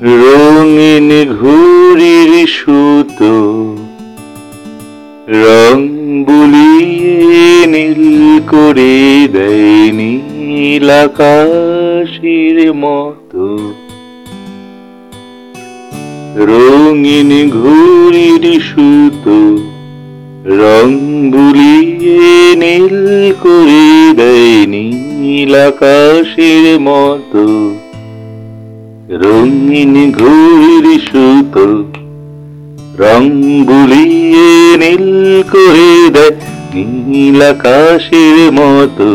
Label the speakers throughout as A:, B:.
A: রঙিন ঘুরির সুতো, রং বুলিয়ে নীল করে দেয় নীল আকাশের মতো। রঙিন ঘুরির সুতো, রং বুলিয়ে নীল করে দেয় নীল আকাশের মতো। রঙিন ঘুরির সুতো, রং বুলিয়ে নীল করে দেয় নীল আকাশের মতো,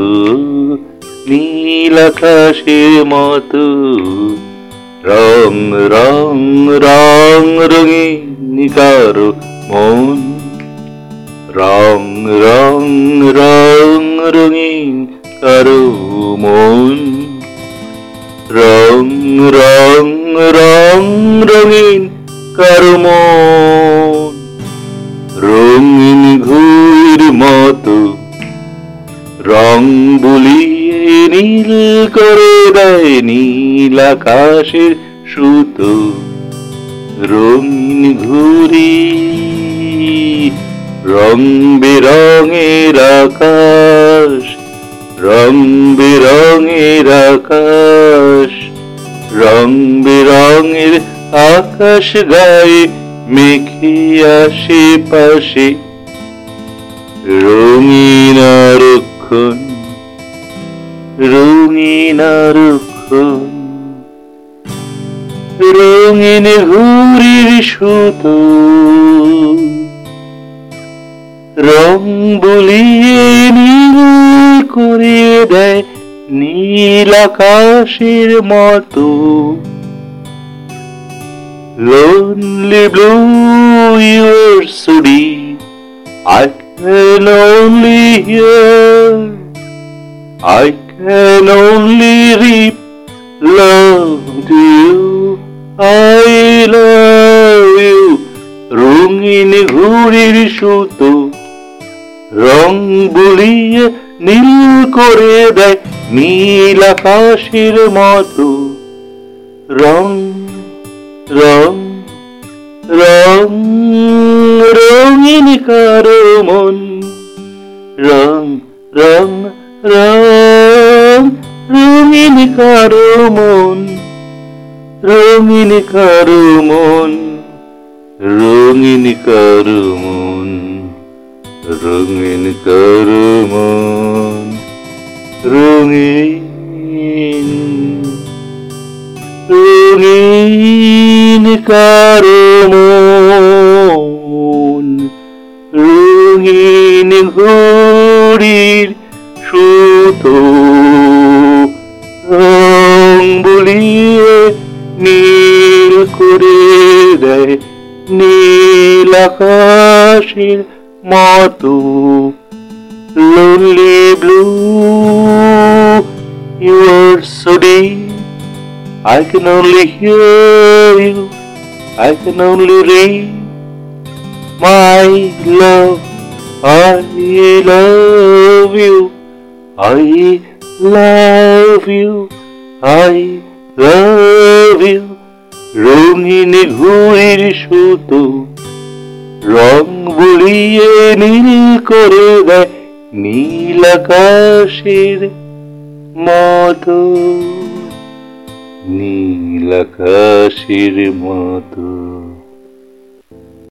A: নীল আকাশের মতো। রং রং রং রঙিন কারও মন, রং রং রং রঙিন কারও মন। রং রং রং, রঙিন কারও মন রঙিন ঘুর মতো রং বুলিয়ে নীল করে দেয় নীল আকাশের সুতো। রঙিন ঘুরি রং বেরঙের আকাশ রং বেরঙের আকাশ, রং বেরঙের আকাশ গায়ে মেঘে আশেপাশে রঙিন আরক্ষণ রঙিন আরক্ষণ, রঙিন ঘুরির সুতো। রং বলিয়ে নীল নীল আকাশের মতো Lonely blue, you're so. I can only hear. I can only reap love to you. I love you. রঙিন ঘুরির সুতো রং বুলিয়ে নীল করে দেয় নীল আকাশের মতো রং রং রং, রঙিন কারও মন। রং রং রং, রঙিন কারও মন। রঙিন কারও মন, রঙিন কারও মন, রঙিন কারও মন। রঙিন রঙিন কারও মন, রঙিন ঘড়ির সুতো রং বলিয়ে নীল করে দেয়, নীল আকাশের মতো lonely blue you are so deep I can only hear you, I can only read. My love, I love you, I love you, I love you. রঙিন ঘুরির সুতো রং বুলিয়ে নীল করে দেয় নীল আকাশের মতো নীল মতো।